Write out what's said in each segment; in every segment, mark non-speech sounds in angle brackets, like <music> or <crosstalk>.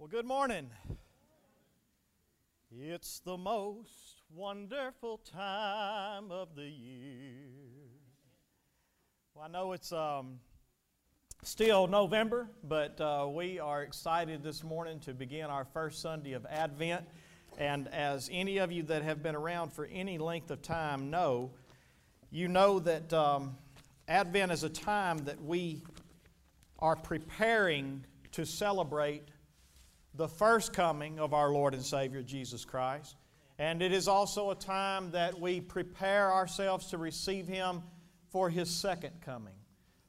Well, good morning. It's the most wonderful time of the year. Well, I know it's um, still November, but uh, we are excited this morning to begin our first Sunday of Advent. And as any of you that have been around for any length of time know, you know that um, Advent is a time that we are preparing to celebrate the first coming of our Lord and Savior Jesus Christ. And it is also a time that we prepare ourselves to receive Him for His second coming.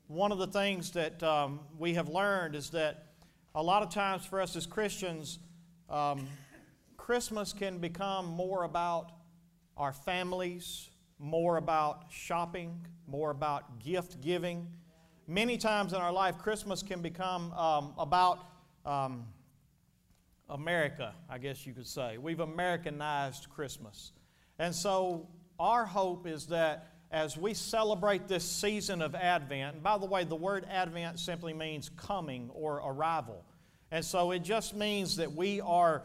One of the things that um, we have learned is that a lot of times for us as Christians, um, Christmas can become more about our families, more about shopping, more about gift giving. Many times in our life, Christmas can become um, about um, America, I guess you could say. We've Americanized Christmas. And so our hope is that as we celebrate this season of Advent, and by the way, the word Advent simply means coming or arrival. And so it just means that we are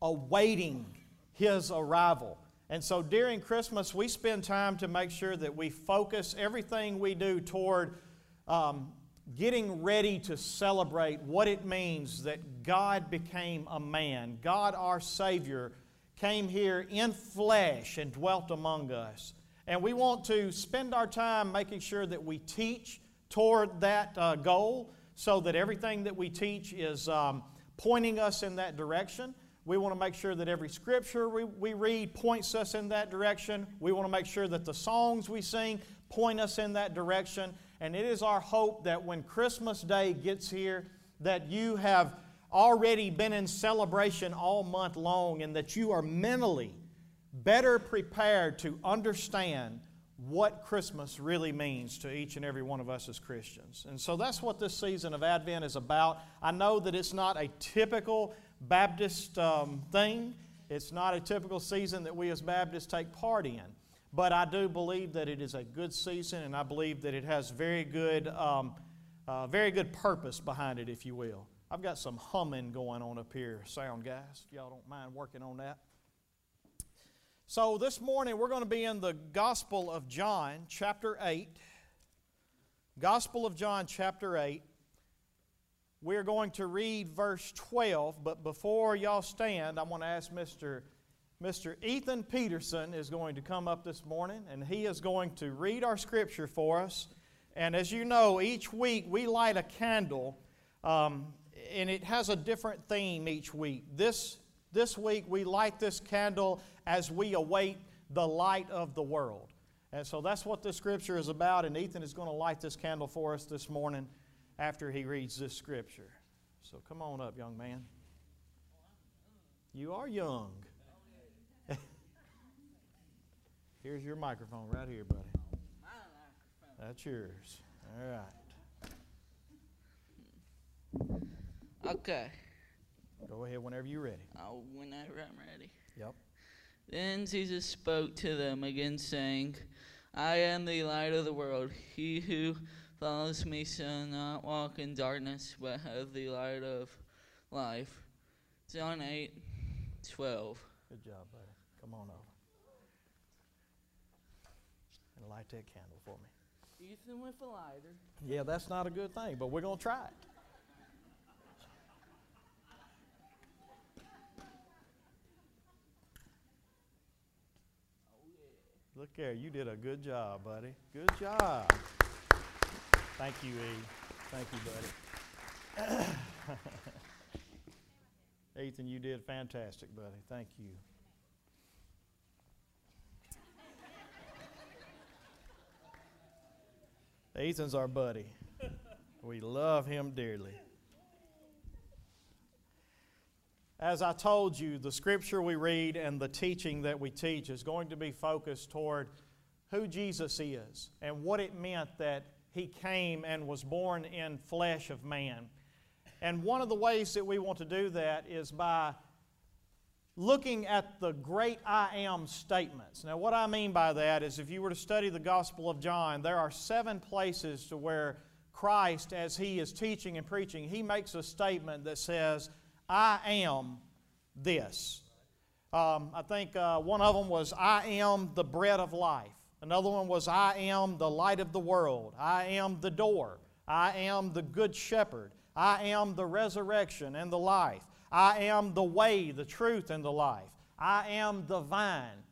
awaiting His arrival. And so during Christmas, we spend time to make sure that we focus everything we do toward um, getting ready to celebrate what it means that God became a man. God, our Savior, came here in flesh and dwelt among us. And we want to spend our time making sure that we teach toward that uh, goal so that everything that we teach is um, pointing us in that direction. We want to make sure that every scripture we, we read points us in that direction. We want to make sure that the songs we sing point us in that direction. And it is our hope that when Christmas Day gets here, that you have already been in celebration all month long and that you are mentally better prepared to understand what Christmas really means to each and every one of us as Christians. And so that's what this season of Advent is about. I know that it's not a typical Baptist um, thing, it's not a typical season that we as Baptists take part in. But I do believe that it is a good season, and I believe that it has very good, um, uh, very good purpose behind it, if you will. I've got some humming going on up here, sound guys. If y'all don't mind working on that. So this morning we're going to be in the Gospel of John, chapter 8. Gospel of John, chapter 8. We're going to read verse 12, but before y'all stand, I want to ask Mr. Mr. Ethan Peterson is going to come up this morning and he is going to read our scripture for us. And as you know, each week we light a candle um, and it has a different theme each week. This, this week we light this candle as we await the light of the world. And so that's what this scripture is about. And Ethan is going to light this candle for us this morning after he reads this scripture. So come on up, young man. You are young. Here's your microphone right here, buddy. That's yours. All right. Okay. Go ahead whenever you're ready. Oh, whenever I'm ready. Yep. Then Jesus spoke to them again, saying, I am the light of the world. He who follows me shall not walk in darkness, but have the light of life. John 8, 12. Good job, buddy. Come on over. Light that candle for me. Ethan with a lighter. Yeah, that's not a good thing, but we're going to try it. Look there, you did a good job, buddy. Good job. Thank you, E. Thank you, buddy. <coughs> Ethan, you did fantastic, buddy. Thank you. Ethan's our buddy. <laughs> We love him dearly. As I told you, the scripture we read and the teaching that we teach is going to be focused toward who Jesus is and what it meant that he came and was born in flesh of man. And one of the ways that we want to do that is by looking at the great I am statements. Now, what I mean by that is if you were to study the Gospel of John, there are seven places to where Christ, as he is teaching and preaching, he makes a statement that says, I am this. Um, I think uh, one of them was, I am the bread of life. Another one was, I am the light of the world. I am the door. I am the good shepherd. I am the resurrection and the life. I am the way, the truth, and the life. I am the vine.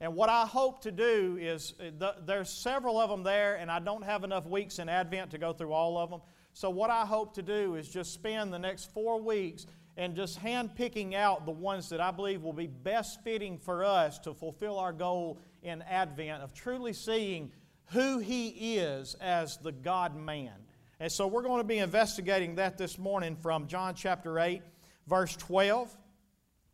And what I hope to do is, uh, the, there's several of them there, and I don't have enough weeks in Advent to go through all of them. So, what I hope to do is just spend the next four weeks and just hand picking out the ones that I believe will be best fitting for us to fulfill our goal in Advent of truly seeing who He is as the God man. And so, we're going to be investigating that this morning from John chapter 8, verse 12.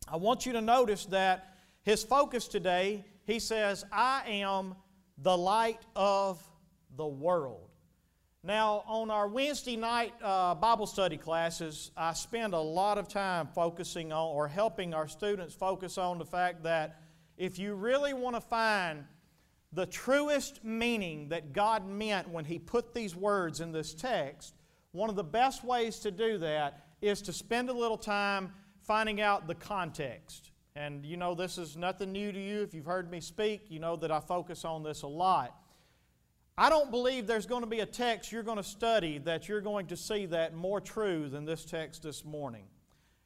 I want you to notice that his focus today he says, I am the light of the world. Now, on our Wednesday night uh, Bible study classes, I spend a lot of time focusing on or helping our students focus on the fact that if you really want to find the truest meaning that God meant when He put these words in this text, one of the best ways to do that is to spend a little time finding out the context. And you know, this is nothing new to you. If you've heard me speak, you know that I focus on this a lot. I don't believe there's going to be a text you're going to study that you're going to see that more true than this text this morning.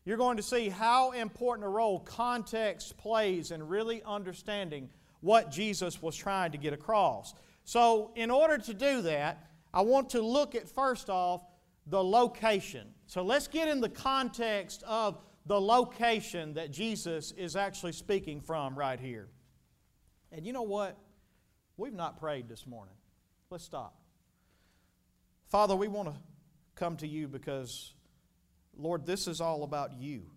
You're going to see how important a role context plays in really understanding what Jesus was trying to get across. So, in order to do that, I want to look at first off the location. So, let's get in the context of the location that Jesus is actually speaking from right here. And you know what? We've not prayed this morning. Let's stop. Father, we want to come to you because, Lord, this is all about you.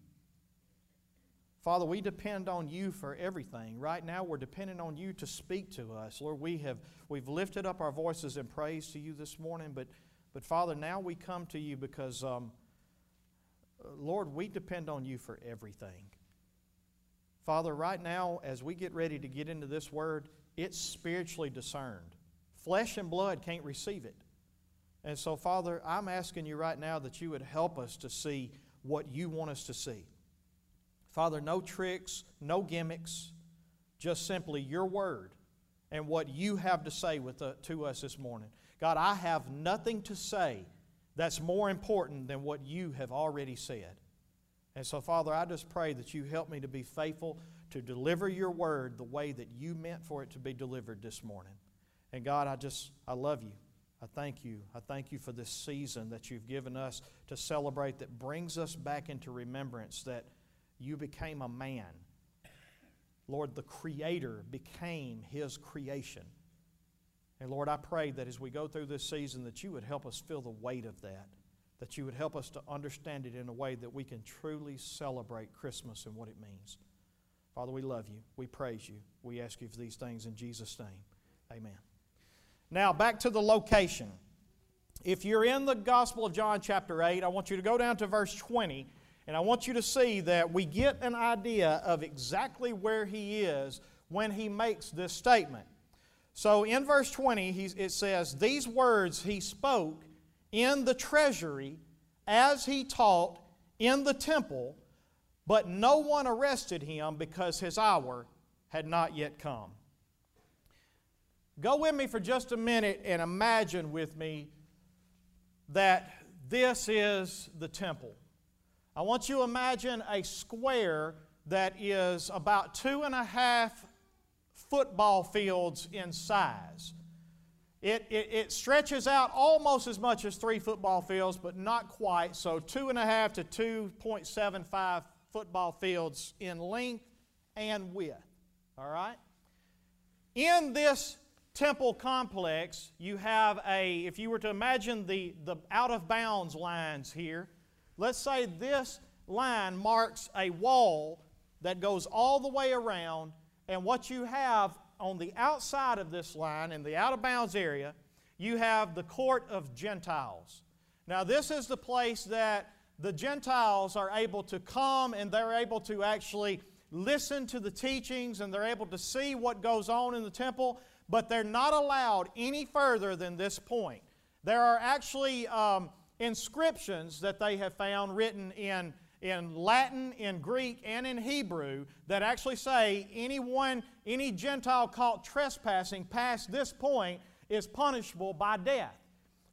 Father, we depend on you for everything. Right now, we're depending on you to speak to us. Lord, we have we've lifted up our voices in praise to you this morning, but but Father, now we come to you because um, Lord, we depend on you for everything. Father, right now, as we get ready to get into this word, it's spiritually discerned. Flesh and blood can't receive it. And so, Father, I'm asking you right now that you would help us to see what you want us to see. Father, no tricks, no gimmicks, just simply your word and what you have to say with, uh, to us this morning. God, I have nothing to say that's more important than what you have already said. And so, Father, I just pray that you help me to be faithful to deliver your word the way that you meant for it to be delivered this morning. And God, I just, I love you. I thank you. I thank you for this season that you've given us to celebrate that brings us back into remembrance that you became a man. Lord, the Creator became His creation. And Lord, I pray that as we go through this season, that you would help us feel the weight of that, that you would help us to understand it in a way that we can truly celebrate Christmas and what it means. Father, we love you. We praise you. We ask you for these things in Jesus' name. Amen. Now, back to the location. If you're in the Gospel of John, chapter 8, I want you to go down to verse 20, and I want you to see that we get an idea of exactly where he is when he makes this statement. So in verse 20, it says, These words he spoke in the treasury as he taught in the temple, but no one arrested him because his hour had not yet come. Go with me for just a minute and imagine with me that this is the temple. I want you to imagine a square that is about two and a half football fields in size. It, it, it, stretches out almost as much as three football fields, but not quite. So, two and a half to 2.75 football fields in length and width. All right? In this temple complex, you have a, if you were to imagine the, the out of bounds lines here, let's say this line marks a wall that goes all the way around and what you have on the outside of this line, in the out of bounds area, you have the court of Gentiles. Now, this is the place that the Gentiles are able to come and they're able to actually listen to the teachings and they're able to see what goes on in the temple, but they're not allowed any further than this point. There are actually um, inscriptions that they have found written in in Latin, in Greek, and in Hebrew that actually say anyone, any Gentile caught trespassing past this point is punishable by death.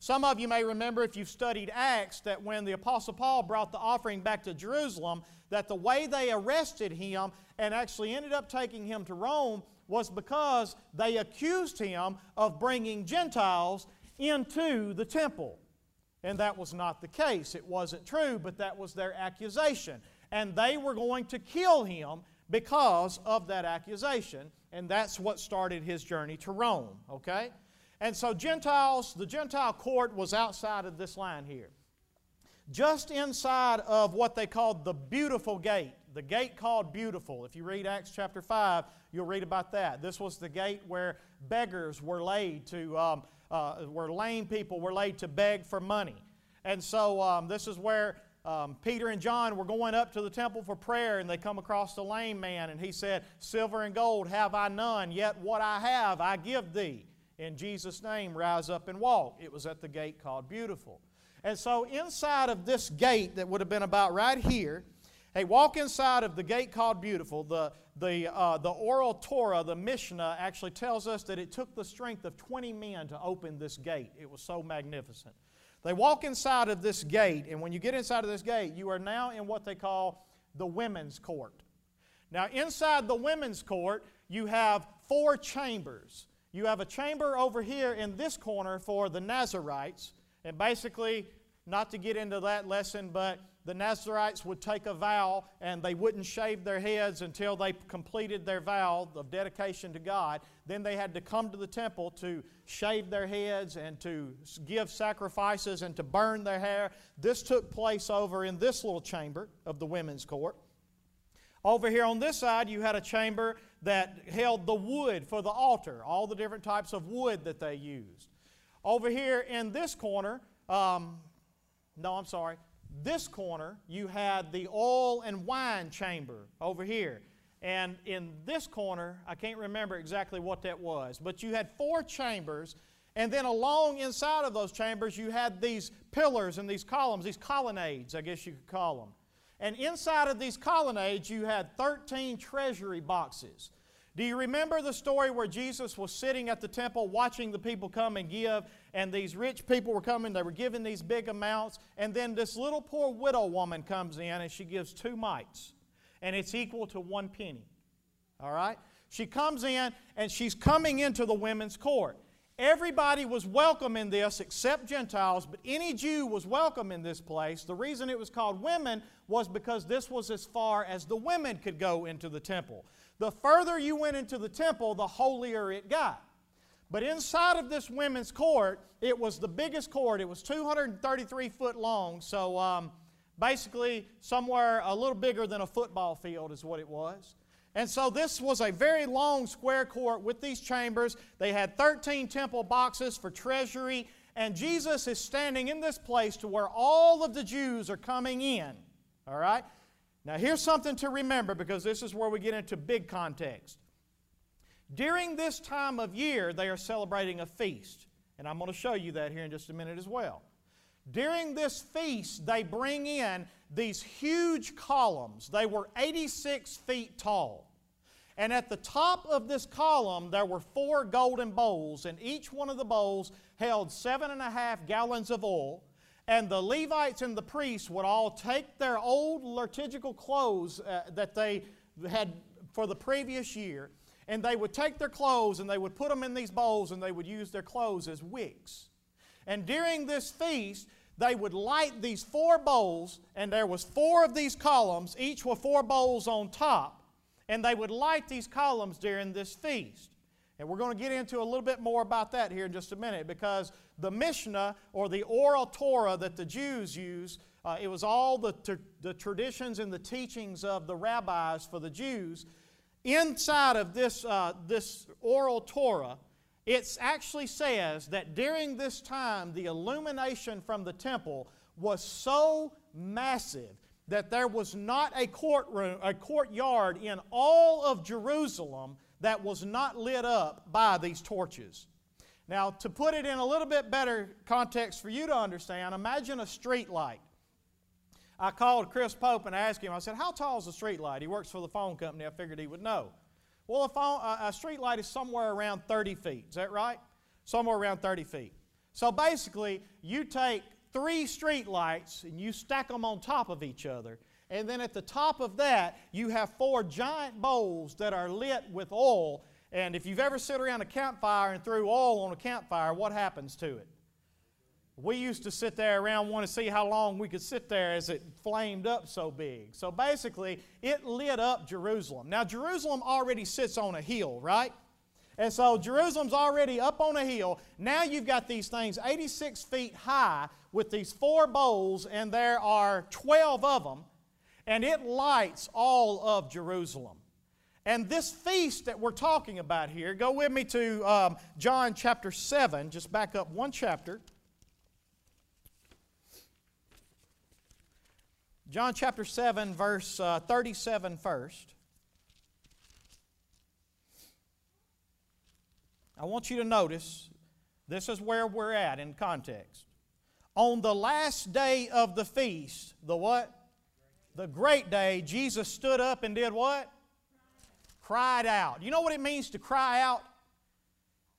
Some of you may remember, if you've studied Acts, that when the Apostle Paul brought the offering back to Jerusalem, that the way they arrested him and actually ended up taking him to Rome was because they accused him of bringing Gentiles into the temple. And that was not the case. It wasn't true, but that was their accusation. And they were going to kill him because of that accusation. And that's what started his journey to Rome, okay? And so, Gentiles, the Gentile court was outside of this line here. Just inside of what they called the beautiful gate, the gate called Beautiful. If you read Acts chapter 5, you'll read about that. This was the gate where beggars were laid to, um, uh, where lame people were laid to beg for money. And so, um, this is where um, Peter and John were going up to the temple for prayer, and they come across the lame man, and he said, Silver and gold have I none, yet what I have I give thee in Jesus' name, rise up and walk. It was at the gate called Beautiful. And so, inside of this gate that would have been about right here, hey, walk inside of the gate called Beautiful. The, the, uh, the oral Torah, the Mishnah, actually tells us that it took the strength of 20 men to open this gate. It was so magnificent. They walk inside of this gate, and when you get inside of this gate, you are now in what they call the women's court. Now, inside the women's court, you have four chambers. You have a chamber over here in this corner for the Nazarites. And basically, not to get into that lesson, but the Nazarites would take a vow and they wouldn't shave their heads until they completed their vow of dedication to God. Then they had to come to the temple to shave their heads and to give sacrifices and to burn their hair. This took place over in this little chamber of the women's court. Over here on this side, you had a chamber that held the wood for the altar, all the different types of wood that they used. Over here in this corner, um, no, I'm sorry, this corner, you had the oil and wine chamber over here. And in this corner, I can't remember exactly what that was, but you had four chambers. And then along inside of those chambers, you had these pillars and these columns, these colonnades, I guess you could call them. And inside of these colonnades, you had 13 treasury boxes. Do you remember the story where Jesus was sitting at the temple watching the people come and give, and these rich people were coming, they were giving these big amounts, and then this little poor widow woman comes in and she gives two mites, and it's equal to one penny. All right? She comes in and she's coming into the women's court. Everybody was welcome in this except Gentiles, but any Jew was welcome in this place. The reason it was called women was because this was as far as the women could go into the temple. The further you went into the temple, the holier it got. But inside of this women's court, it was the biggest court. It was 233 foot long, so um, basically somewhere a little bigger than a football field is what it was. And so this was a very long square court with these chambers. They had 13 temple boxes for treasury, and Jesus is standing in this place to where all of the Jews are coming in. All right? Now, here's something to remember because this is where we get into big context. During this time of year, they are celebrating a feast, and I'm going to show you that here in just a minute as well. During this feast, they bring in these huge columns. They were 86 feet tall. And at the top of this column, there were four golden bowls, and each one of the bowls held seven and a half gallons of oil. And the Levites and the priests would all take their old liturgical clothes uh, that they had for the previous year, and they would take their clothes and they would put them in these bowls, and they would use their clothes as wicks. And during this feast, they would light these four bowls, and there was four of these columns, each with four bowls on top, and they would light these columns during this feast. And we're going to get into a little bit more about that here in just a minute because the Mishnah or the oral Torah that the Jews use, uh, it was all the, the traditions and the teachings of the rabbis for the Jews. Inside of this, uh, this oral Torah, it actually says that during this time, the illumination from the temple was so massive that there was not a courtroom, a courtyard in all of Jerusalem that was not lit up by these torches. Now, to put it in a little bit better context for you to understand, imagine a street light. I called Chris Pope and asked him, I said, How tall is a street light? He works for the phone company. I figured he would know. Well, a, phone, a street light is somewhere around 30 feet. Is that right? Somewhere around 30 feet. So basically, you take three street lights and you stack them on top of each other. And then at the top of that, you have four giant bowls that are lit with oil. And if you've ever sit around a campfire and threw oil on a campfire, what happens to it? We used to sit there around want to see how long we could sit there as it flamed up so big. So basically, it lit up Jerusalem. Now, Jerusalem already sits on a hill, right? And so Jerusalem's already up on a hill. Now you've got these things 86 feet high with these four bowls, and there are 12 of them, and it lights all of Jerusalem. And this feast that we're talking about here, go with me to um, John chapter 7, just back up one chapter. John chapter 7, verse uh, 37 first. I want you to notice this is where we're at in context. On the last day of the feast, the what? The great day, Jesus stood up and did what? Cried out. You know what it means to cry out?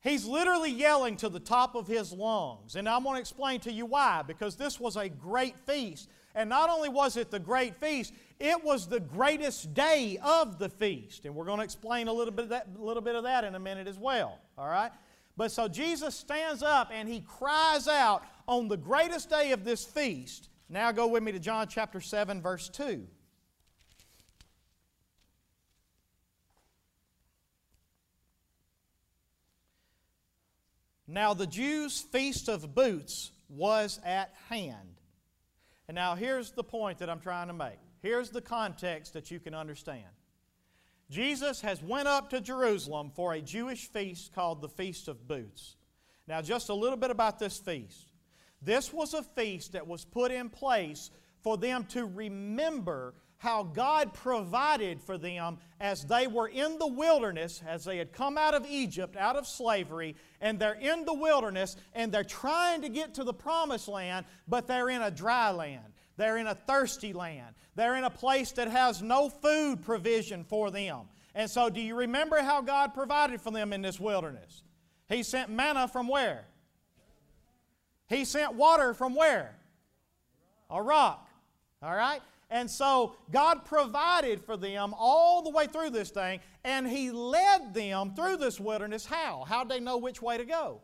He's literally yelling to the top of his lungs. And I'm going to explain to you why. Because this was a great feast. And not only was it the great feast, it was the greatest day of the feast. And we're going to explain a little bit of that, little bit of that in a minute as well. All right? But so Jesus stands up and he cries out on the greatest day of this feast. Now go with me to John chapter 7, verse 2. Now the Jews' feast of booths was at hand. And now here's the point that I'm trying to make. Here's the context that you can understand. Jesus has went up to Jerusalem for a Jewish feast called the Feast of Booths. Now just a little bit about this feast. This was a feast that was put in place for them to remember how God provided for them as they were in the wilderness, as they had come out of Egypt, out of slavery, and they're in the wilderness and they're trying to get to the promised land, but they're in a dry land. They're in a thirsty land. They're in a place that has no food provision for them. And so, do you remember how God provided for them in this wilderness? He sent manna from where? He sent water from where? A rock. All right? And so God provided for them all the way through this thing, and He led them through this wilderness. How? How'd they know which way to go?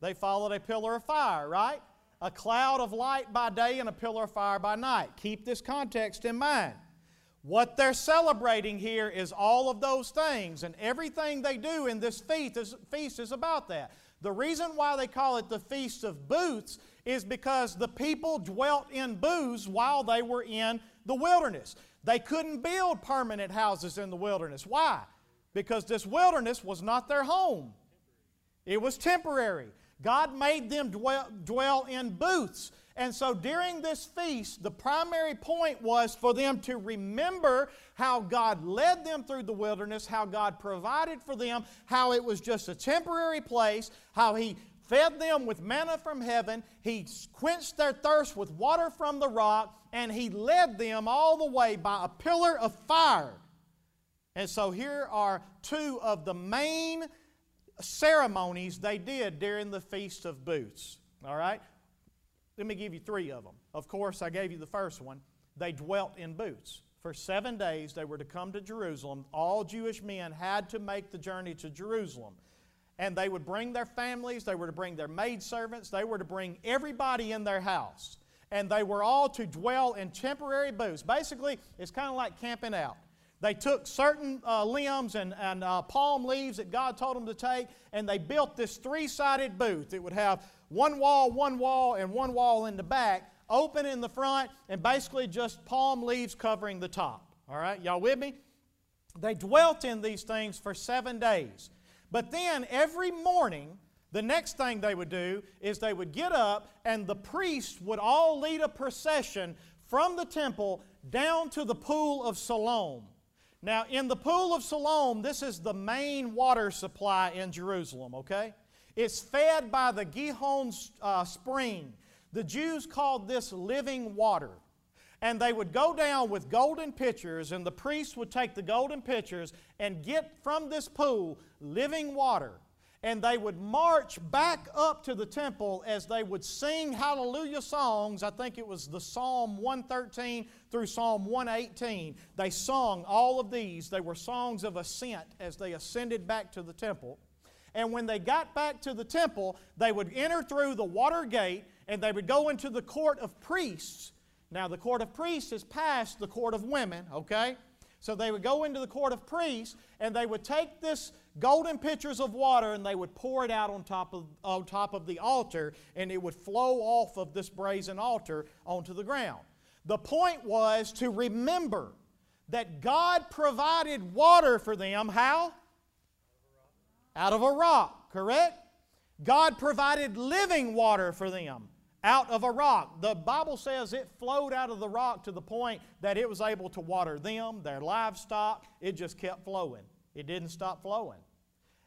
They followed a pillar of fire, right? A cloud of light by day and a pillar of fire by night. Keep this context in mind. What they're celebrating here is all of those things, and everything they do in this feast is, feast is about that. The reason why they call it the Feast of Booths is because the people dwelt in booths while they were in the wilderness. They couldn't build permanent houses in the wilderness. Why? Because this wilderness was not their home, it was temporary. God made them dwell, dwell in booths. And so during this feast, the primary point was for them to remember how God led them through the wilderness, how God provided for them, how it was just a temporary place, how He fed them with manna from heaven, He quenched their thirst with water from the rock, and He led them all the way by a pillar of fire. And so here are two of the main ceremonies they did during the Feast of Booths. All right? Let me give you three of them. Of course, I gave you the first one. They dwelt in booths. For seven days, they were to come to Jerusalem. All Jewish men had to make the journey to Jerusalem and they would bring their families, they were to bring their maidservants, they were to bring everybody in their house. And they were all to dwell in temporary booths. Basically, it's kind of like camping out. They took certain uh, limbs and, and uh, palm leaves that God told them to take, and they built this three sided booth. It would have one wall, one wall, and one wall in the back, open in the front, and basically just palm leaves covering the top. All right, y'all with me? They dwelt in these things for seven days. But then every morning, the next thing they would do is they would get up and the priests would all lead a procession from the temple down to the pool of Siloam. Now, in the pool of Siloam, this is the main water supply in Jerusalem, okay? It's fed by the Gihon uh, spring. The Jews called this living water, And they would go down with golden pitchers, and the priests would take the golden pitchers and get from this pool living water. And they would march back up to the temple as they would sing hallelujah songs. I think it was the Psalm 113 through Psalm 118. They sung all of these. They were songs of ascent as they ascended back to the temple. And when they got back to the temple, they would enter through the water gate and they would go into the court of priests. Now, the court of priests is past the court of women, okay? So they would go into the court of priests and they would take this golden pitchers of water and they would pour it out on top of, on top of the altar and it would flow off of this brazen altar onto the ground. The point was to remember that God provided water for them. How? Out of a rock, correct? God provided living water for them out of a rock. The Bible says it flowed out of the rock to the point that it was able to water them, their livestock. It just kept flowing, it didn't stop flowing.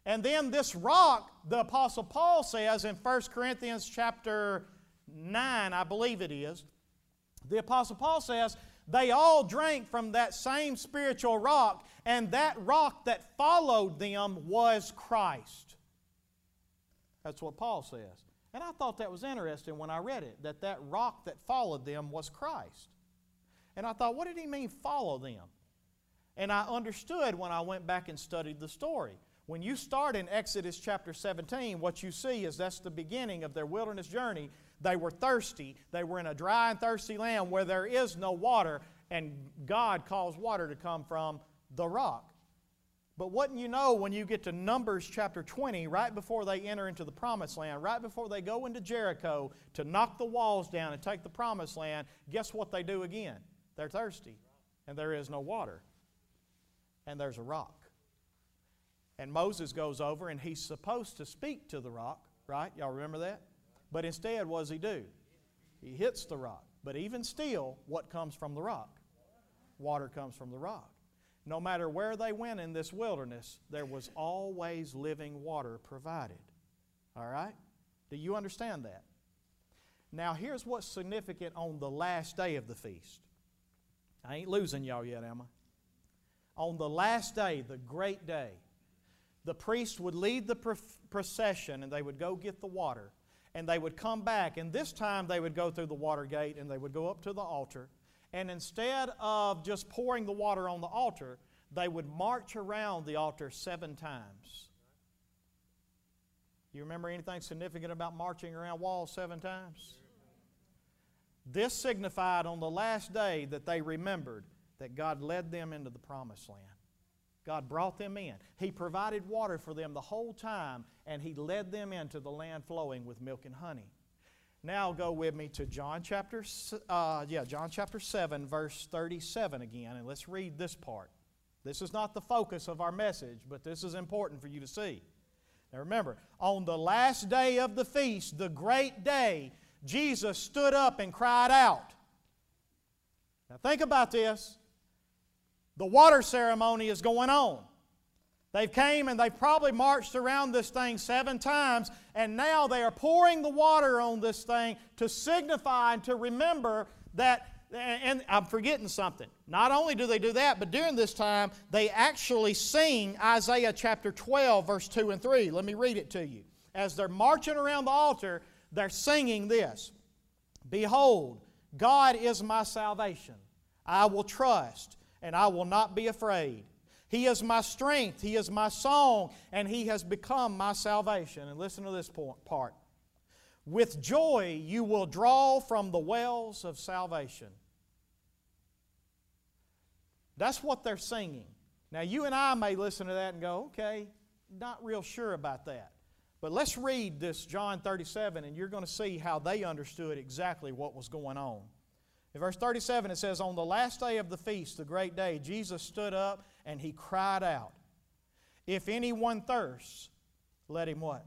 And then this rock, the Apostle Paul says in 1 Corinthians chapter 9, I believe it is, the Apostle Paul says, they all drank from that same spiritual rock, and that rock that followed them was Christ. That's what Paul says. And I thought that was interesting when I read it, that that rock that followed them was Christ. And I thought, what did he mean, follow them? And I understood when I went back and studied the story. When you start in Exodus chapter 17, what you see is that's the beginning of their wilderness journey. They were thirsty. They were in a dry and thirsty land where there is no water, and God caused water to come from the rock. But wouldn't you know when you get to Numbers chapter 20, right before they enter into the promised land, right before they go into Jericho to knock the walls down and take the promised land, guess what they do again? They're thirsty, and there is no water, and there's a rock. And Moses goes over and he's supposed to speak to the rock, right? Y'all remember that? But instead, what does he do? He hits the rock. But even still, what comes from the rock? Water comes from the rock. No matter where they went in this wilderness, there was always living water provided. All right? Do you understand that? Now, here's what's significant on the last day of the feast. I ain't losing y'all yet, am I? On the last day, the great day, the priest would lead the procession and they would go get the water. And they would come back, and this time they would go through the water gate and they would go up to the altar and instead of just pouring the water on the altar, they would march around the altar seven times. You remember anything significant about marching around walls seven times? This signified on the last day that they remembered that God led them into the promised land. God brought them in. He provided water for them the whole time, and He led them into the land flowing with milk and honey. Now go with me to John chapter, uh, yeah, John chapter 7, verse 37 again, and let's read this part. This is not the focus of our message, but this is important for you to see. Now remember, on the last day of the feast, the great day, Jesus stood up and cried out. Now think about this. The water ceremony is going on. They've came and they've probably marched around this thing seven times, and now they are pouring the water on this thing to signify and to remember that. And I'm forgetting something. Not only do they do that, but during this time, they actually sing Isaiah chapter 12, verse 2 and 3. Let me read it to you. As they're marching around the altar, they're singing this Behold, God is my salvation. I will trust, and I will not be afraid. He is my strength, He is my song, and He has become my salvation. And listen to this part. With joy you will draw from the wells of salvation. That's what they're singing. Now, you and I may listen to that and go, okay, not real sure about that. But let's read this John 37, and you're going to see how they understood exactly what was going on. In verse 37, it says, On the last day of the feast, the great day, Jesus stood up and he cried out, If anyone thirsts, let him what?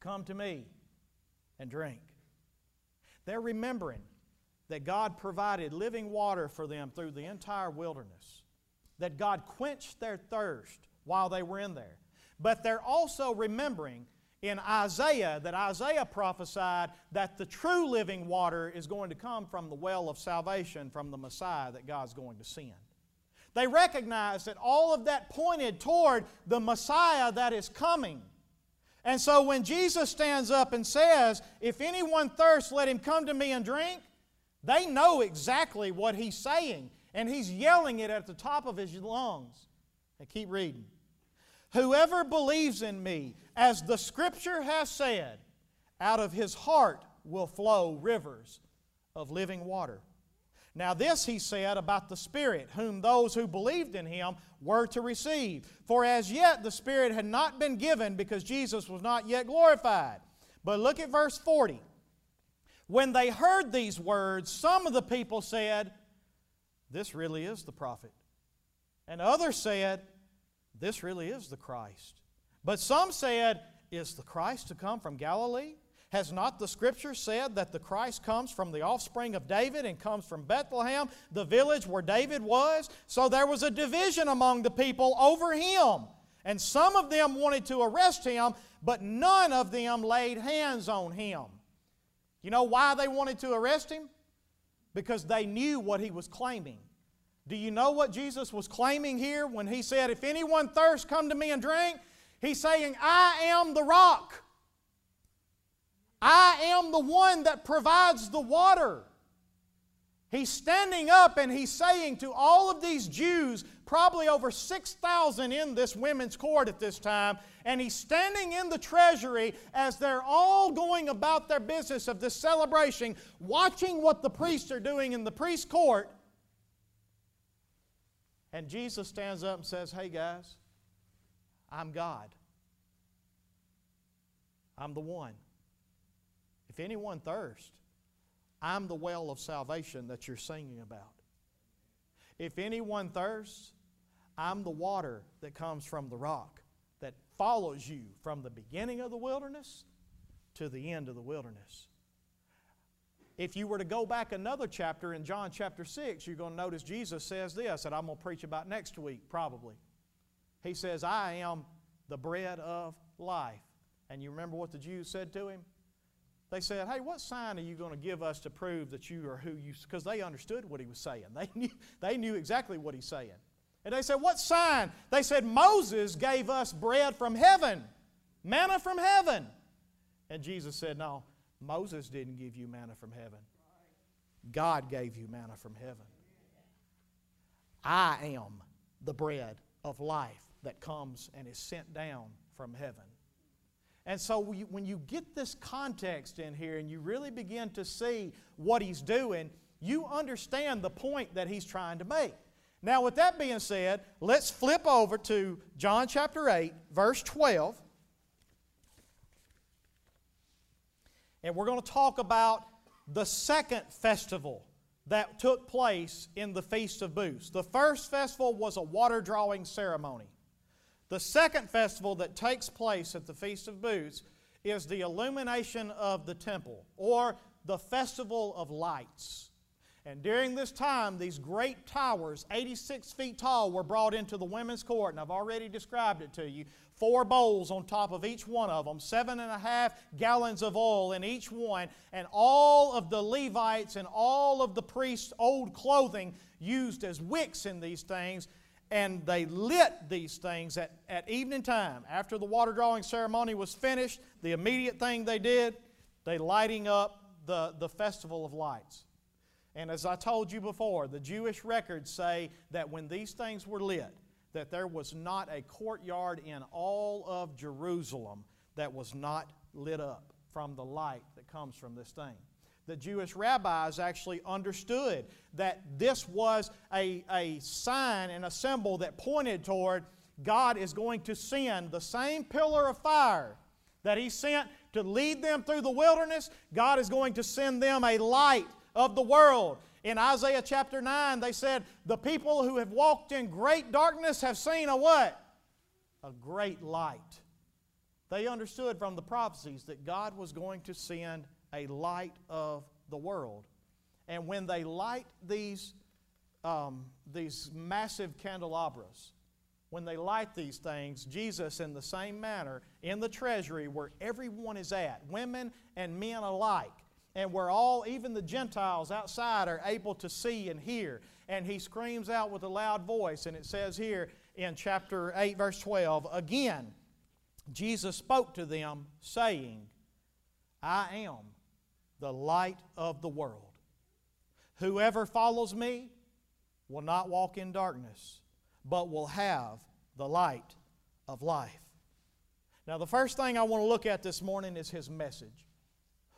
Come to me and drink. They're remembering that God provided living water for them through the entire wilderness, that God quenched their thirst while they were in there. But they're also remembering in Isaiah that Isaiah prophesied that the true living water is going to come from the well of salvation from the Messiah that God's going to send. They recognized that all of that pointed toward the Messiah that is coming. And so when Jesus stands up and says, If anyone thirsts, let him come to me and drink, they know exactly what he's saying. And he's yelling it at the top of his lungs. And keep reading. Whoever believes in me, as the scripture has said, out of his heart will flow rivers of living water. Now, this he said about the Spirit, whom those who believed in him were to receive. For as yet the Spirit had not been given because Jesus was not yet glorified. But look at verse 40. When they heard these words, some of the people said, This really is the prophet. And others said, This really is the Christ. But some said, Is the Christ to come from Galilee? Has not the scripture said that the Christ comes from the offspring of David and comes from Bethlehem, the village where David was? So there was a division among the people over him. And some of them wanted to arrest him, but none of them laid hands on him. You know why they wanted to arrest him? Because they knew what he was claiming. Do you know what Jesus was claiming here when he said, If anyone thirsts, come to me and drink? He's saying, I am the rock. I am the one that provides the water. He's standing up and he's saying to all of these Jews, probably over 6,000 in this women's court at this time, and he's standing in the treasury as they're all going about their business of this celebration, watching what the priests are doing in the priest court. And Jesus stands up and says, Hey guys, I'm God. I'm the one. If anyone thirst, I'm the well of salvation that you're singing about. If anyone thirsts, I'm the water that comes from the rock that follows you from the beginning of the wilderness to the end of the wilderness. If you were to go back another chapter in John chapter 6, you're going to notice Jesus says this that I'm going to preach about next week, probably. He says, I am the bread of life. And you remember what the Jews said to him? They said, Hey, what sign are you going to give us to prove that you are who you Because they understood what he was saying. They <laughs> knew, they knew exactly what he's saying. And they said, What sign? They said, Moses gave us bread from heaven, manna from heaven. And Jesus said, No, Moses didn't give you manna from heaven. God gave you manna from heaven. I am the bread of life that comes and is sent down from heaven. And so when you get this context in here and you really begin to see what he's doing, you understand the point that he's trying to make. Now, with that being said, let's flip over to John chapter 8, verse 12. And we're going to talk about the second festival that took place in the Feast of Booths. The first festival was a water drawing ceremony. The second festival that takes place at the Feast of Booths is the illumination of the temple, or the Festival of Lights. And during this time, these great towers, 86 feet tall, were brought into the women's court, and I've already described it to you. Four bowls on top of each one of them, seven and a half gallons of oil in each one, and all of the Levites and all of the priests' old clothing used as wicks in these things and they lit these things at, at evening time. After the water drawing ceremony was finished, the immediate thing they did, they lighting up the, the festival of lights. And as I told you before, the Jewish records say that when these things were lit, that there was not a courtyard in all of Jerusalem that was not lit up from the light that comes from this thing the Jewish rabbis actually understood that this was a, a sign and a symbol that pointed toward God is going to send the same pillar of fire that He sent to lead them through the wilderness. God is going to send them a light of the world. In Isaiah chapter 9, they said, The people who have walked in great darkness have seen a what? A great light. They understood from the prophecies that God was going to send a light of the world. And when they light these, um, these massive candelabras, when they light these things, Jesus, in the same manner, in the treasury where everyone is at, women and men alike, and where all, even the Gentiles outside, are able to see and hear. And he screams out with a loud voice, and it says here in chapter 8, verse 12, again, Jesus spoke to them, saying, I am the light of the world. Whoever follows me will not walk in darkness, but will have the light of life. Now, the first thing I want to look at this morning is his message.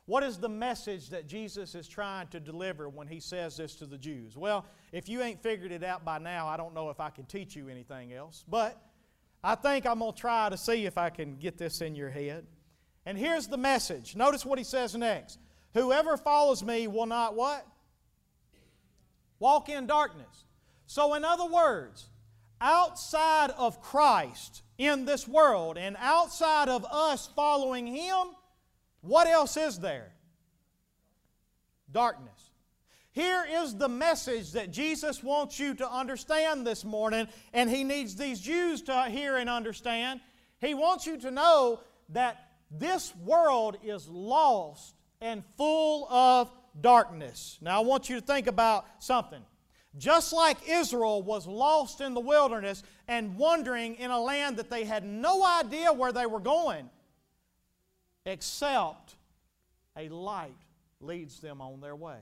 What is the message that Jesus is trying to deliver when he says this to the Jews? Well, if you ain't figured it out by now, I don't know if I can teach you anything else, but I think I'm going to try to see if I can get this in your head. And here's the message. Notice what he says next. Whoever follows me will not what? Walk in darkness. So, in other words, outside of Christ in this world and outside of us following Him, what else is there? Darkness. Here is the message that Jesus wants you to understand this morning, and He needs these Jews to hear and understand. He wants you to know that this world is lost and full of darkness. Now, I want you to think about something. Just like Israel was lost in the wilderness and wandering in a land that they had no idea where they were going, except a light leads them on their way.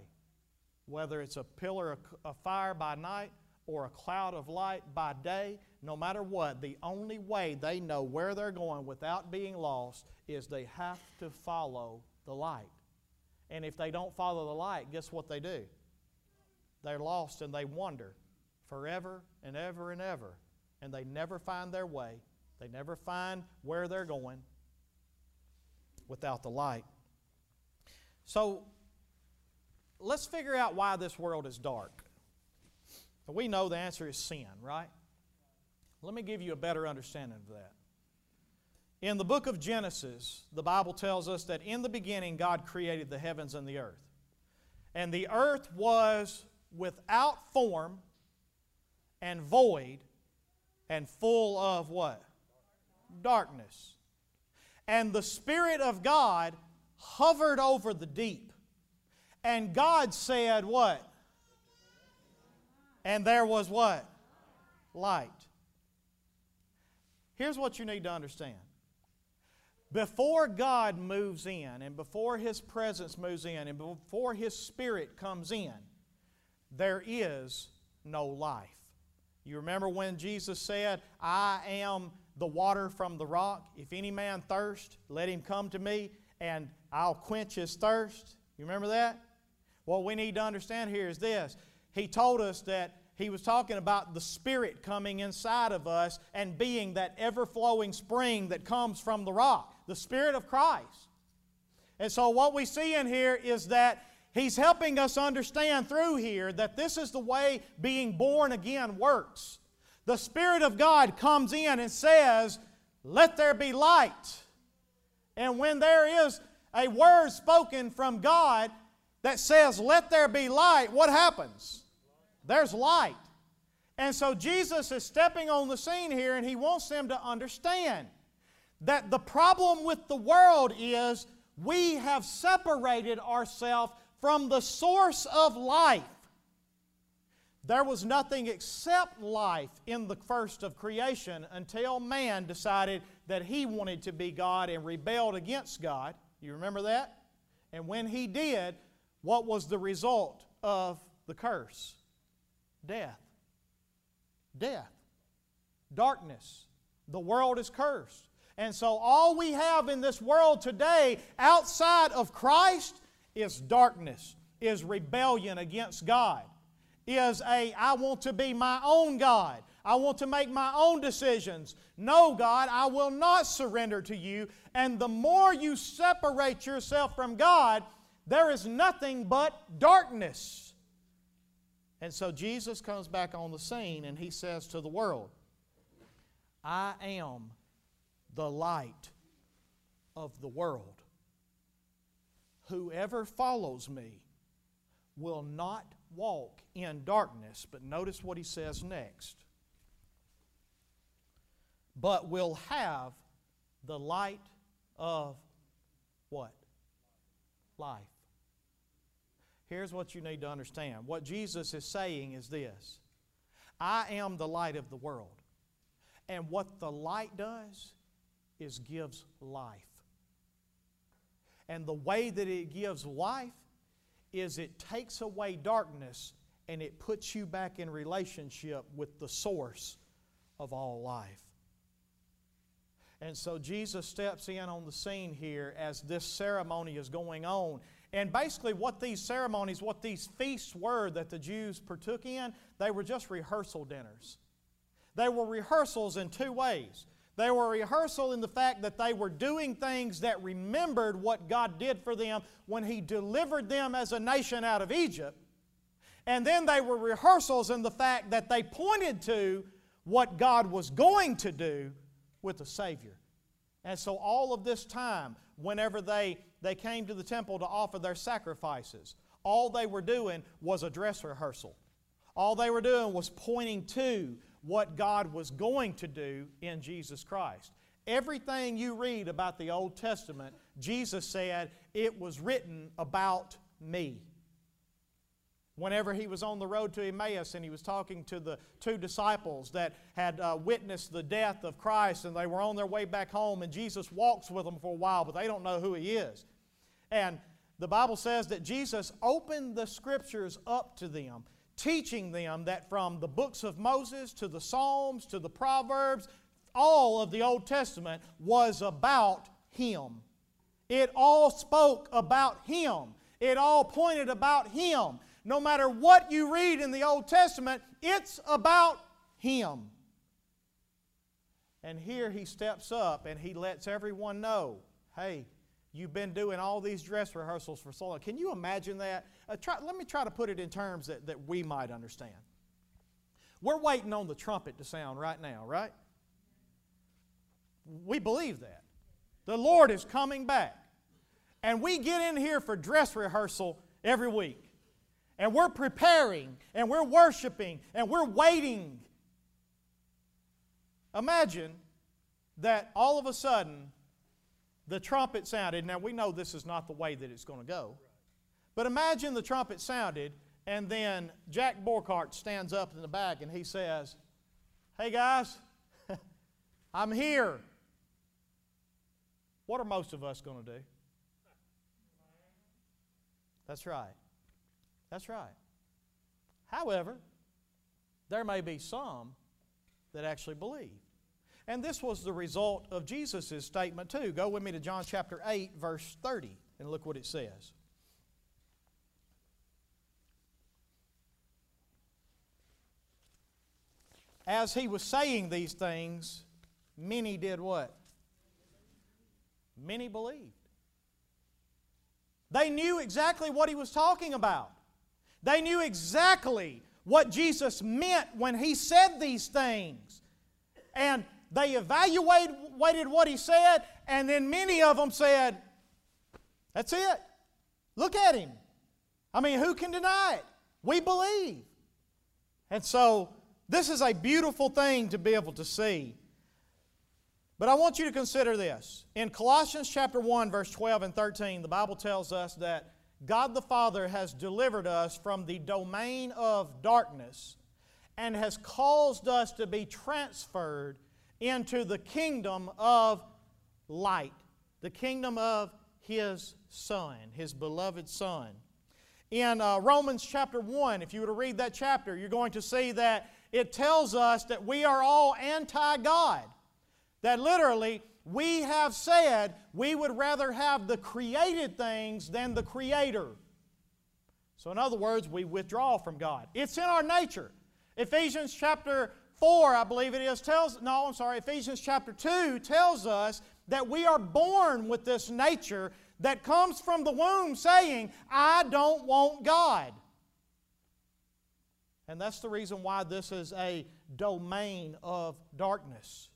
Whether it's a pillar of fire by night or a cloud of light by day, no matter what, the only way they know where they're going without being lost is they have to follow the light. And if they don't follow the light, guess what they do? They're lost and they wander forever and ever and ever. And they never find their way. They never find where they're going without the light. So let's figure out why this world is dark. We know the answer is sin, right? Let me give you a better understanding of that. In the book of Genesis, the Bible tells us that in the beginning God created the heavens and the earth. And the earth was without form and void and full of what? Darkness. And the Spirit of God hovered over the deep. And God said, What? And there was what? Light. Here's what you need to understand. Before God moves in, and before His presence moves in, and before His Spirit comes in, there is no life. You remember when Jesus said, I am the water from the rock. If any man thirst, let him come to me, and I'll quench his thirst. You remember that? What we need to understand here is this He told us that He was talking about the Spirit coming inside of us and being that ever flowing spring that comes from the rock, the Spirit of Christ. And so, what we see in here is that He's helping us understand through here that this is the way being born again works. The Spirit of God comes in and says, Let there be light. And when there is a word spoken from God that says, Let there be light, what happens? There's light. And so Jesus is stepping on the scene here and he wants them to understand that the problem with the world is we have separated ourselves from the source of life. There was nothing except life in the first of creation until man decided that he wanted to be God and rebelled against God. You remember that? And when he did, what was the result of the curse? Death. Death. Darkness. The world is cursed. And so, all we have in this world today outside of Christ is darkness, is rebellion against God, is a I want to be my own God. I want to make my own decisions. No, God, I will not surrender to you. And the more you separate yourself from God, there is nothing but darkness. And so Jesus comes back on the scene and he says to the world, I am the light of the world. Whoever follows me will not walk in darkness. But notice what he says next. but will have the light of what? Life. Here's what you need to understand. What Jesus is saying is this I am the light of the world. And what the light does is gives life. And the way that it gives life is it takes away darkness and it puts you back in relationship with the source of all life. And so Jesus steps in on the scene here as this ceremony is going on. And basically, what these ceremonies, what these feasts were that the Jews partook in, they were just rehearsal dinners. They were rehearsals in two ways. They were a rehearsal in the fact that they were doing things that remembered what God did for them when He delivered them as a nation out of Egypt. And then they were rehearsals in the fact that they pointed to what God was going to do with the Savior. And so, all of this time, whenever they, they came to the temple to offer their sacrifices, all they were doing was a dress rehearsal. All they were doing was pointing to what God was going to do in Jesus Christ. Everything you read about the Old Testament, Jesus said, it was written about me. Whenever he was on the road to Emmaus and he was talking to the two disciples that had uh, witnessed the death of Christ and they were on their way back home, and Jesus walks with them for a while, but they don't know who he is. And the Bible says that Jesus opened the scriptures up to them teaching them that from the books of Moses to the Psalms to the Proverbs, all of the Old Testament was about Him. It all spoke about Him. It all pointed about Him. No matter what you read in the Old Testament, it's about Him. And here he steps up and he lets everyone know hey, You've been doing all these dress rehearsals for so long. Can you imagine that? Uh, try, let me try to put it in terms that, that we might understand. We're waiting on the trumpet to sound right now, right? We believe that. The Lord is coming back. And we get in here for dress rehearsal every week. And we're preparing, and we're worshiping, and we're waiting. Imagine that all of a sudden the trumpet sounded. Now, we know this is not the way that it's going to go. But imagine the trumpet sounded, and then Jack Borkart stands up in the back and he says, Hey guys, <laughs> I'm here. What are most of us going to do? That's right. That's right. However, there may be some that actually believe. And this was the result of Jesus' statement, too. Go with me to John chapter 8, verse 30, and look what it says. As he was saying these things, many did what? Many believed. They knew exactly what he was talking about. They knew exactly what Jesus meant when he said these things. And they evaluated what he said, and then many of them said, That's it. Look at him. I mean, who can deny it? We believe. And so, this is a beautiful thing to be able to see. But I want you to consider this. In Colossians chapter 1 verse 12 and 13, the Bible tells us that God the Father has delivered us from the domain of darkness and has caused us to be transferred into the kingdom of light, the kingdom of His Son, His beloved Son. In uh, Romans chapter 1, if you were to read that chapter, you're going to see that it tells us that we are all anti God. That literally, we have said we would rather have the created things than the Creator. So, in other words, we withdraw from God. It's in our nature. Ephesians chapter 4, I believe it is, tells, no, I'm sorry, Ephesians chapter 2 tells us that we are born with this nature that comes from the womb saying, I don't want God. And that's the reason why this is a domain of darkness.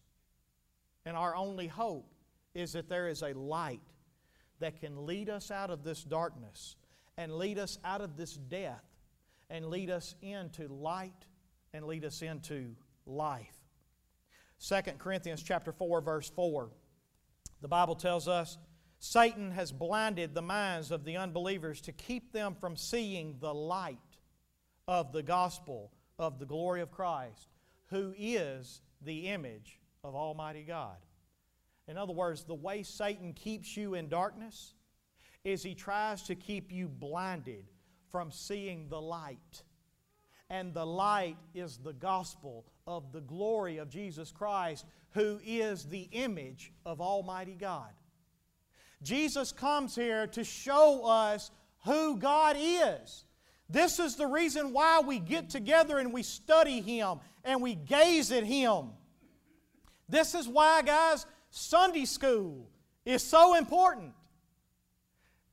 And our only hope is that there is a light that can lead us out of this darkness and lead us out of this death and lead us into light and lead us into life. 2 Corinthians chapter 4 verse 4. The Bible tells us Satan has blinded the minds of the unbelievers to keep them from seeing the light of the gospel of the glory of Christ, who is the image of Almighty God. In other words, the way Satan keeps you in darkness is he tries to keep you blinded from seeing the light. And the light is the gospel of the glory of Jesus Christ, who is the image of Almighty God. Jesus comes here to show us who God is. This is the reason why we get together and we study Him and we gaze at Him. This is why, guys, Sunday school is so important.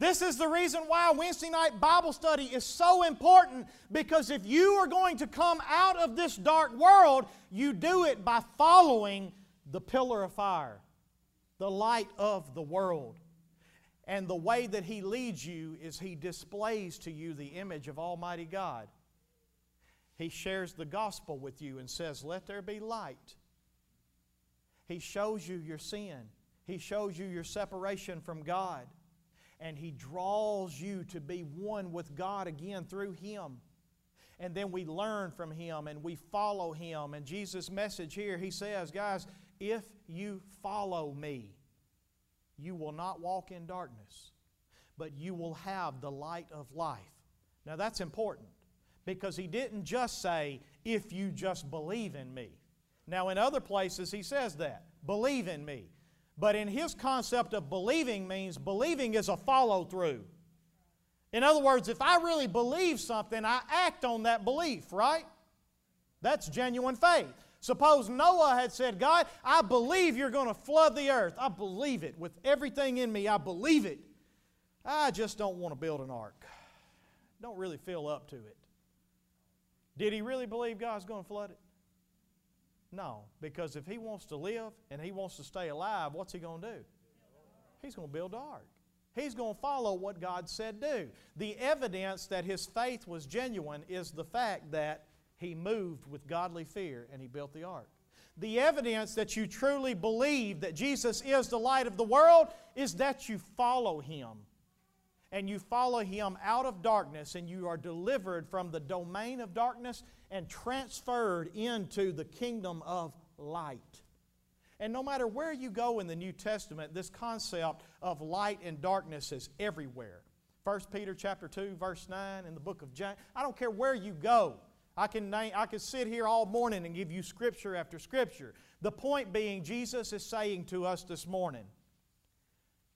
This is the reason why Wednesday night Bible study is so important because if you are going to come out of this dark world, you do it by following the pillar of fire, the light of the world. And the way that He leads you is He displays to you the image of Almighty God. He shares the gospel with you and says, Let there be light. He shows you your sin, He shows you your separation from God, and He draws you to be one with God again through Him. And then we learn from Him and we follow Him. And Jesus' message here, He says, Guys, if you follow me, you will not walk in darkness, but you will have the light of life. Now that's important because he didn't just say, if you just believe in me. Now, in other places, he says that believe in me. But in his concept of believing means believing is a follow through. In other words, if I really believe something, I act on that belief, right? That's genuine faith. Suppose Noah had said, God, I believe you're going to flood the earth. I believe it. With everything in me, I believe it. I just don't want to build an ark. Don't really feel up to it. Did he really believe God's going to flood it? No, because if he wants to live and he wants to stay alive, what's he going to do? He's going to build ark. He's going to follow what God said do. The evidence that his faith was genuine is the fact that he moved with godly fear and he built the ark. The evidence that you truly believe that Jesus is the light of the world is that you follow him. And you follow him out of darkness, and you are delivered from the domain of darkness and transferred into the kingdom of light. And no matter where you go in the New Testament, this concept of light and darkness is everywhere. 1 Peter chapter 2, verse 9, in the book of James. I don't care where you go. I can, name, I can sit here all morning and give you scripture after scripture. The point being, Jesus is saying to us this morning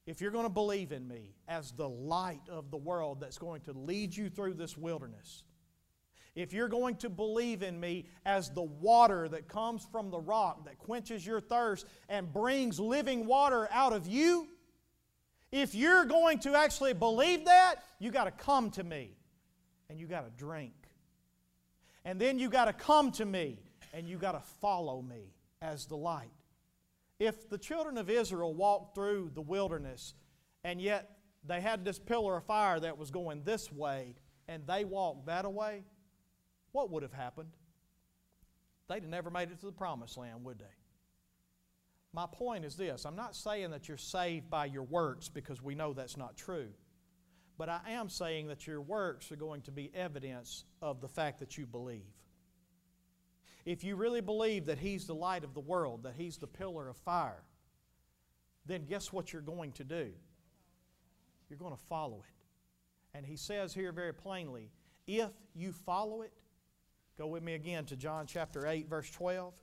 if you're going to believe in me as the light of the world that's going to lead you through this wilderness, if you're going to believe in me as the water that comes from the rock that quenches your thirst and brings living water out of you, if you're going to actually believe that, you got to come to me and you got to drink. And then you got to come to me and you got to follow me as the light. If the children of Israel walked through the wilderness and yet they had this pillar of fire that was going this way and they walked that way, what would have happened? They'd have never made it to the promised land, would they? My point is this I'm not saying that you're saved by your works because we know that's not true. But I am saying that your works are going to be evidence of the fact that you believe. If you really believe that He's the light of the world, that He's the pillar of fire, then guess what you're going to do? You're going to follow it. And He says here very plainly if you follow it, go with me again to John chapter 8, verse 12.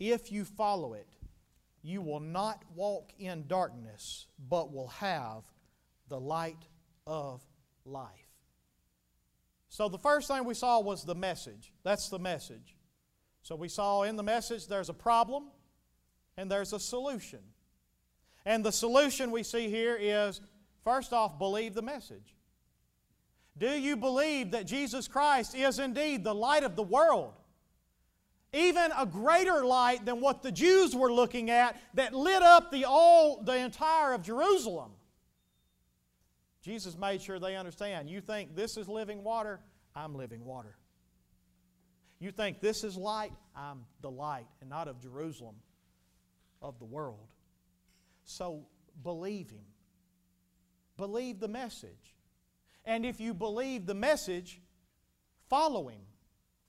If you follow it, you will not walk in darkness, but will have the light of life. So the first thing we saw was the message. That's the message. So we saw in the message there's a problem and there's a solution. And the solution we see here is first off, believe the message. Do you believe that Jesus Christ is indeed the light of the world? Even a greater light than what the Jews were looking at that lit up the, all, the entire of Jerusalem. Jesus made sure they understand. You think this is living water? I'm living water. You think this is light? I'm the light, and not of Jerusalem, of the world. So believe Him. Believe the message. And if you believe the message, follow Him.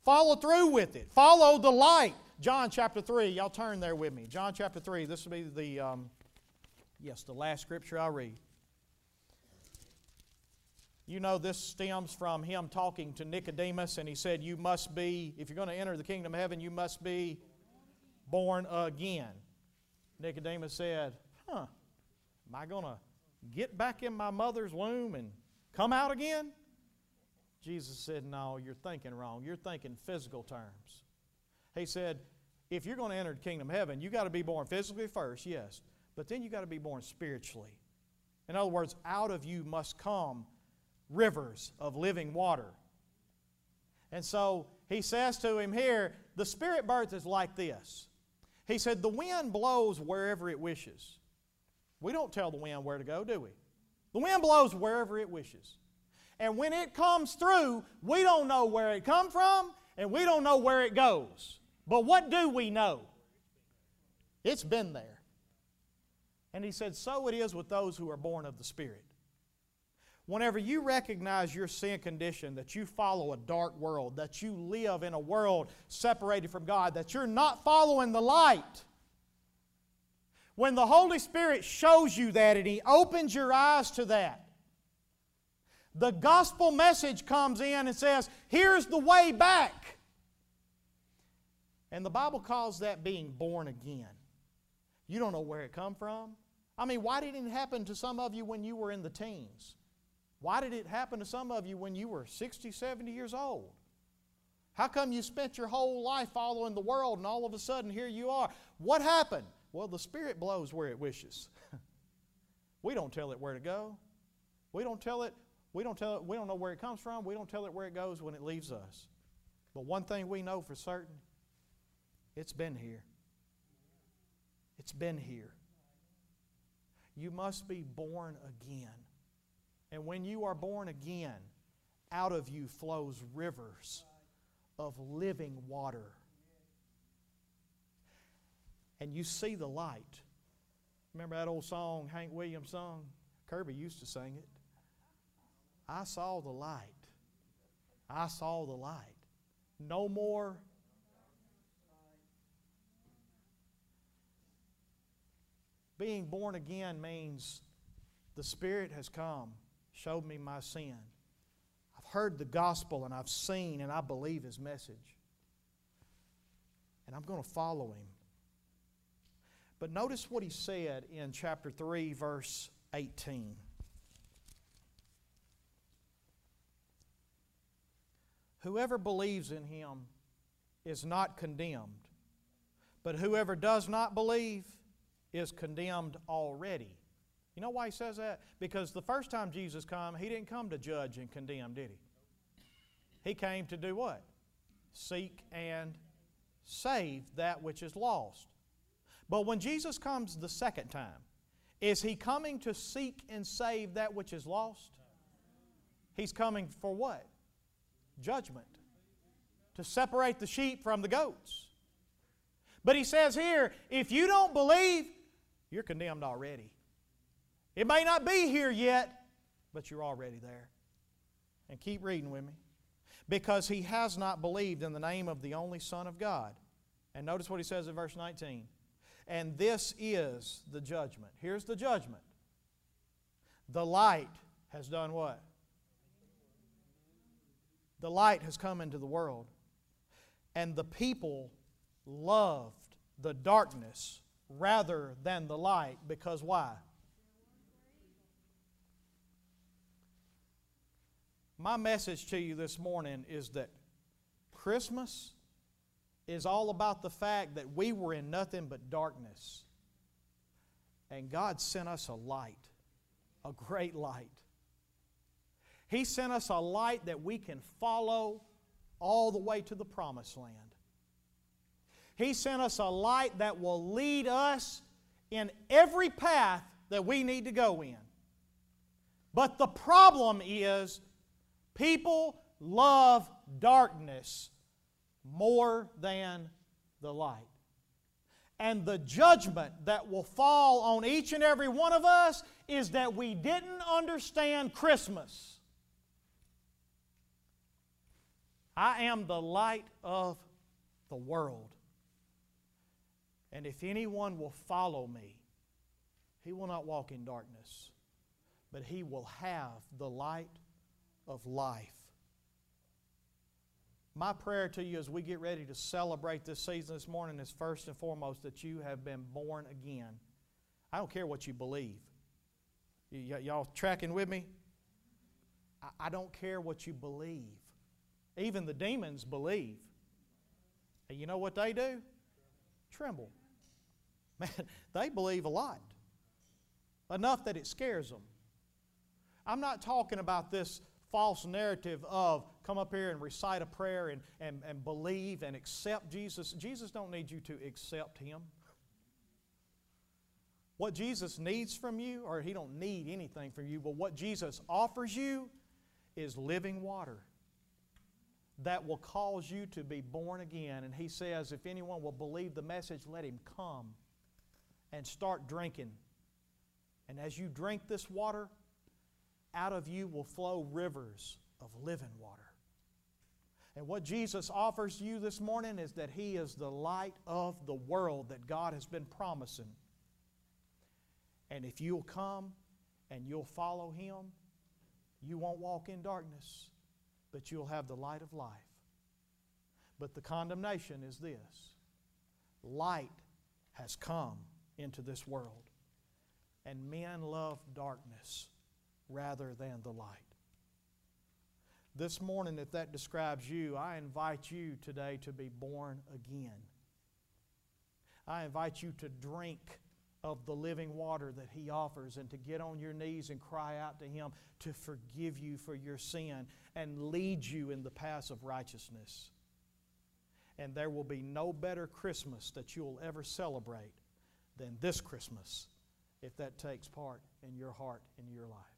Follow through with it. Follow the light. John chapter 3. Y'all turn there with me. John chapter 3. This will be the, um, yes, the last scripture I'll read. You know, this stems from him talking to Nicodemus, and he said, You must be, if you're going to enter the kingdom of heaven, you must be born again. Nicodemus said, Huh, am I going to get back in my mother's womb and come out again? Jesus said, No, you're thinking wrong. You're thinking physical terms. He said, If you're going to enter the kingdom of heaven, you got to be born physically first, yes, but then you got to be born spiritually. In other words, out of you must come rivers of living water. And so he says to him here, the spirit birth is like this. He said, The wind blows wherever it wishes. We don't tell the wind where to go, do we? The wind blows wherever it wishes. And when it comes through, we don't know where it come from and we don't know where it goes. But what do we know? It's been there. And he said, So it is with those who are born of the Spirit. Whenever you recognize your sin condition, that you follow a dark world, that you live in a world separated from God, that you're not following the light, when the Holy Spirit shows you that and He opens your eyes to that, the gospel message comes in and says, Here's the way back. And the Bible calls that being born again. You don't know where it come from. I mean, why didn't it happen to some of you when you were in the teens? Why did it happen to some of you when you were 60, 70 years old? How come you spent your whole life following the world and all of a sudden here you are? What happened? Well, the Spirit blows where it wishes. <laughs> we don't tell it where to go. We don't tell it, we don't tell it, we don't know where it comes from. We don't tell it where it goes when it leaves us. But one thing we know for certain, it's been here. It's been here. You must be born again. And when you are born again, out of you flows rivers of living water. And you see the light. Remember that old song Hank Williams sung? Kirby used to sing it. I saw the light. I saw the light. No more. Being born again means the Spirit has come showed me my sin. I've heard the gospel and I've seen and I believe his message. And I'm going to follow him. But notice what he said in chapter 3, verse 18. Whoever believes in him is not condemned, but whoever does not believe is condemned already you know why he says that? Because the first time Jesus came, he didn't come to judge and condemn, did he? He came to do what? Seek and save that which is lost. But when Jesus comes the second time, is he coming to seek and save that which is lost? He's coming for what? Judgment. To separate the sheep from the goats. But he says here, if you don't believe, you're condemned already. It may not be here yet, but you're already there. And keep reading with me. Because he has not believed in the name of the only Son of God. And notice what he says in verse 19. And this is the judgment. Here's the judgment. The light has done what? The light has come into the world. And the people loved the darkness rather than the light because why? My message to you this morning is that Christmas is all about the fact that we were in nothing but darkness. And God sent us a light, a great light. He sent us a light that we can follow all the way to the promised land. He sent us a light that will lead us in every path that we need to go in. But the problem is People love darkness more than the light. And the judgment that will fall on each and every one of us is that we didn't understand Christmas. I am the light of the world. And if anyone will follow me, he will not walk in darkness, but he will have the light of life. My prayer to you as we get ready to celebrate this season this morning is first and foremost that you have been born again. I don't care what you believe. Y- y'all tracking with me? I-, I don't care what you believe. Even the demons believe. And you know what they do? Tremble. <laughs> Man, they believe a lot. Enough that it scares them. I'm not talking about this false narrative of come up here and recite a prayer and, and, and believe and accept Jesus. Jesus don't need you to accept Him. What Jesus needs from you, or He don't need anything from you, but what Jesus offers you is living water that will cause you to be born again. And He says, if anyone will believe the message, let him come and start drinking. And as you drink this water, out of you will flow rivers of living water. And what Jesus offers you this morning is that He is the light of the world that God has been promising. And if you'll come and you'll follow Him, you won't walk in darkness, but you'll have the light of life. But the condemnation is this light has come into this world, and men love darkness rather than the light. This morning, if that describes you, I invite you today to be born again. I invite you to drink of the living water that He offers and to get on your knees and cry out to Him to forgive you for your sin and lead you in the paths of righteousness. And there will be no better Christmas that you'll ever celebrate than this Christmas if that takes part in your heart and your life.